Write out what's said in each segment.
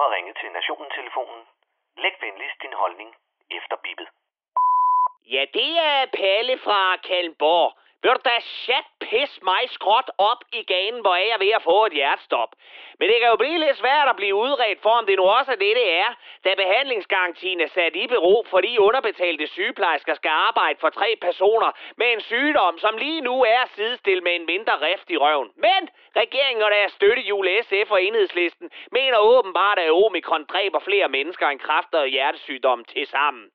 har ringet til Nationen-telefonen. Læg venligst din holdning efter bippet. Ja, det er Palle fra Kalmborg. Vil du da chat pis mig skråt op i ganen, hvor er jeg ved at få et hjertestop. Men det kan jo blive lidt svært at blive udredt for, om det nu også er det, det er, da behandlingsgarantien er sat i bero, fordi underbetalte sygeplejersker skal arbejde for tre personer med en sygdom, som lige nu er sidestillet med en mindre rift i røven. Men regeringen og deres støttehjul SF og enhedslisten mener åbenbart, at omikron dræber flere mennesker end kræft og hjertesygdomme til sammen.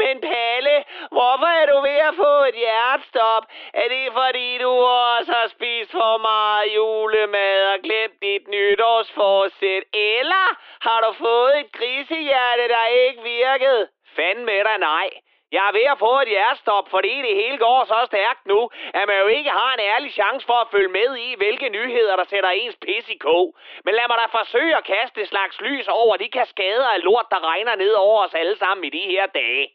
Men Palle, hvorfor er du ved at få et hjertestop? Er det fordi, du også har spist for meget julemad og glemt dit nytårsforsæt? Eller har du fået et grisehjerte, der ikke virkede? Fanden med dig, nej. Jeg er ved at få et hjertestop, fordi det hele går så stærkt nu, at man jo ikke har en ærlig chance for at følge med i, hvilke nyheder, der sætter ens pis i kog. Men lad mig da forsøge at kaste et slags lys over de kaskader af lort, der regner ned over os alle sammen i de her dage.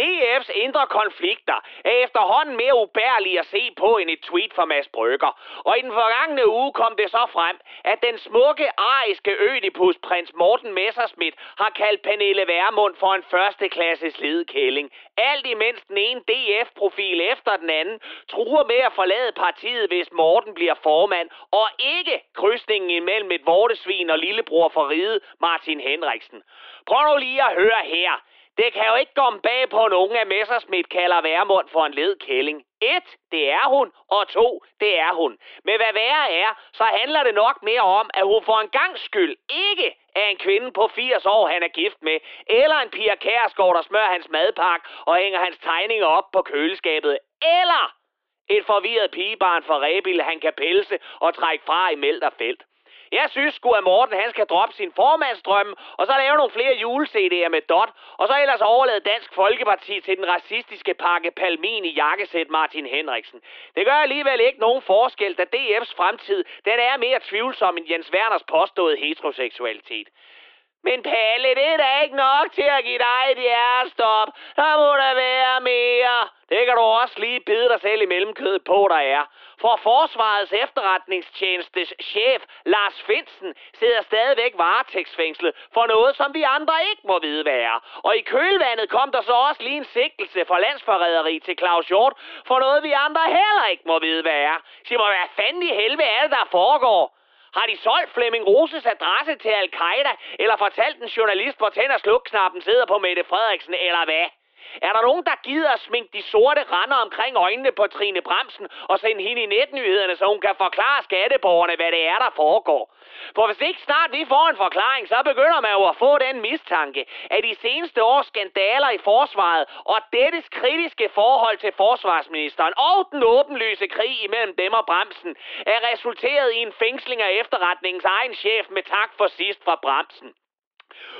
DF's indre konflikter er efterhånden mere ubærlige at se på end et tweet fra Mads Brygger. Og i den forgangne uge kom det så frem, at den smukke ariske ødipus prins Morten Messerschmidt har kaldt Pernille Værmund for en førsteklasses ledkælling. Alt imens den ene DF-profil efter den anden truer med at forlade partiet, hvis Morten bliver formand, og ikke krydsningen imellem et vortesvin og lillebror for ride Martin Henriksen. Prøv nu lige at høre her. Det kan jo ikke komme bag på nogen, at Messersmith kalder Værmund for en ledkælling. Et, det er hun, og to, det er hun. Men hvad værre er, så handler det nok mere om, at hun for en gang skyld ikke er en kvinde på 80 år, han er gift med, eller en Pia Kærsgaard, der smører hans madpakke og hænger hans tegninger op på køleskabet, eller et forvirret pigebarn fra Rebil, han kan pelse og trække fra i Melterfelt. Jeg synes sgu, at Morten han skal droppe sin formandsdrømme, og så lave nogle flere jule-CD'er med Dot, og så ellers overlade Dansk Folkeparti til den racistiske pakke Palmin i jakkesæt Martin Henriksen. Det gør alligevel ikke nogen forskel, da DF's fremtid den er mere tvivlsom end Jens Werners påståede heteroseksualitet. Men Palle, det er da ikke nok til at give dig et hjertestop. Der må der være mere. Det kan du også lige bide dig selv i mellemkødet på, der er. For Forsvarets efterretningstjenestes chef, Lars Finsen, sidder stadigvæk varetægtsfængslet for noget, som vi andre ikke må vide hvad er. Og i kølvandet kom der så også lige en sigtelse for landsforræderi til Claus Hjort for noget, vi andre heller ikke må vide hvad er. Sig mig, hvad fanden i helvede er det, der foregår? Har de solgt Flemming Roses adresse til Al-Qaida, eller fortalt en journalist, hvor tænd- og slukknappen sidder på Mette Frederiksen, eller hvad? Er der nogen, der gider at sminke de sorte render omkring øjnene på Trine Bremsen og sende hende i netnyhederne, så hun kan forklare skatteborgerne, hvad det er, der foregår? For hvis ikke snart vi får en forklaring, så begynder man jo at få den mistanke, at de seneste års skandaler i forsvaret og dettes kritiske forhold til forsvarsministeren og den åbenlyse krig imellem dem og Bremsen er resulteret i en fængsling af efterretningens egen chef med tak for sidst fra Bremsen.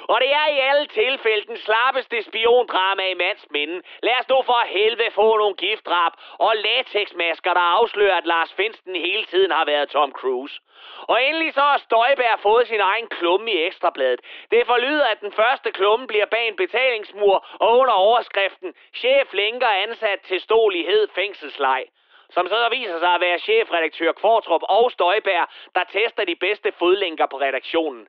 Og det er i alle tilfælde den slappeste spiondrama i mands minde. Lad os nu for helvede få nogle giftdrab og latexmasker, der afslører, at Lars Finsten hele tiden har været Tom Cruise. Og endelig så har Støjberg fået sin egen klumme i Ekstrabladet. Det forlyder, at den første klumme bliver bag en betalingsmur og under overskriften Chef lænker ansat til stolighed fængselsleg som så viser sig at være chefredaktør Kvartrup og Støjberg, der tester de bedste fodlænker på redaktionen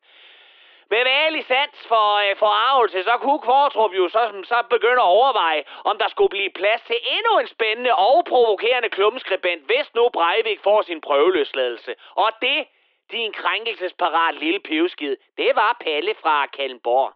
bevægelig sans for øh, forarvelse, så kunne Kvartrup jo så, så begynde at overveje, om der skulle blive plads til endnu en spændende og provokerende klumskribent, hvis nu Breivik får sin prøveløsladelse. Og det, din krænkelsesparat lille pivskid, det var Palle fra Kallenborg.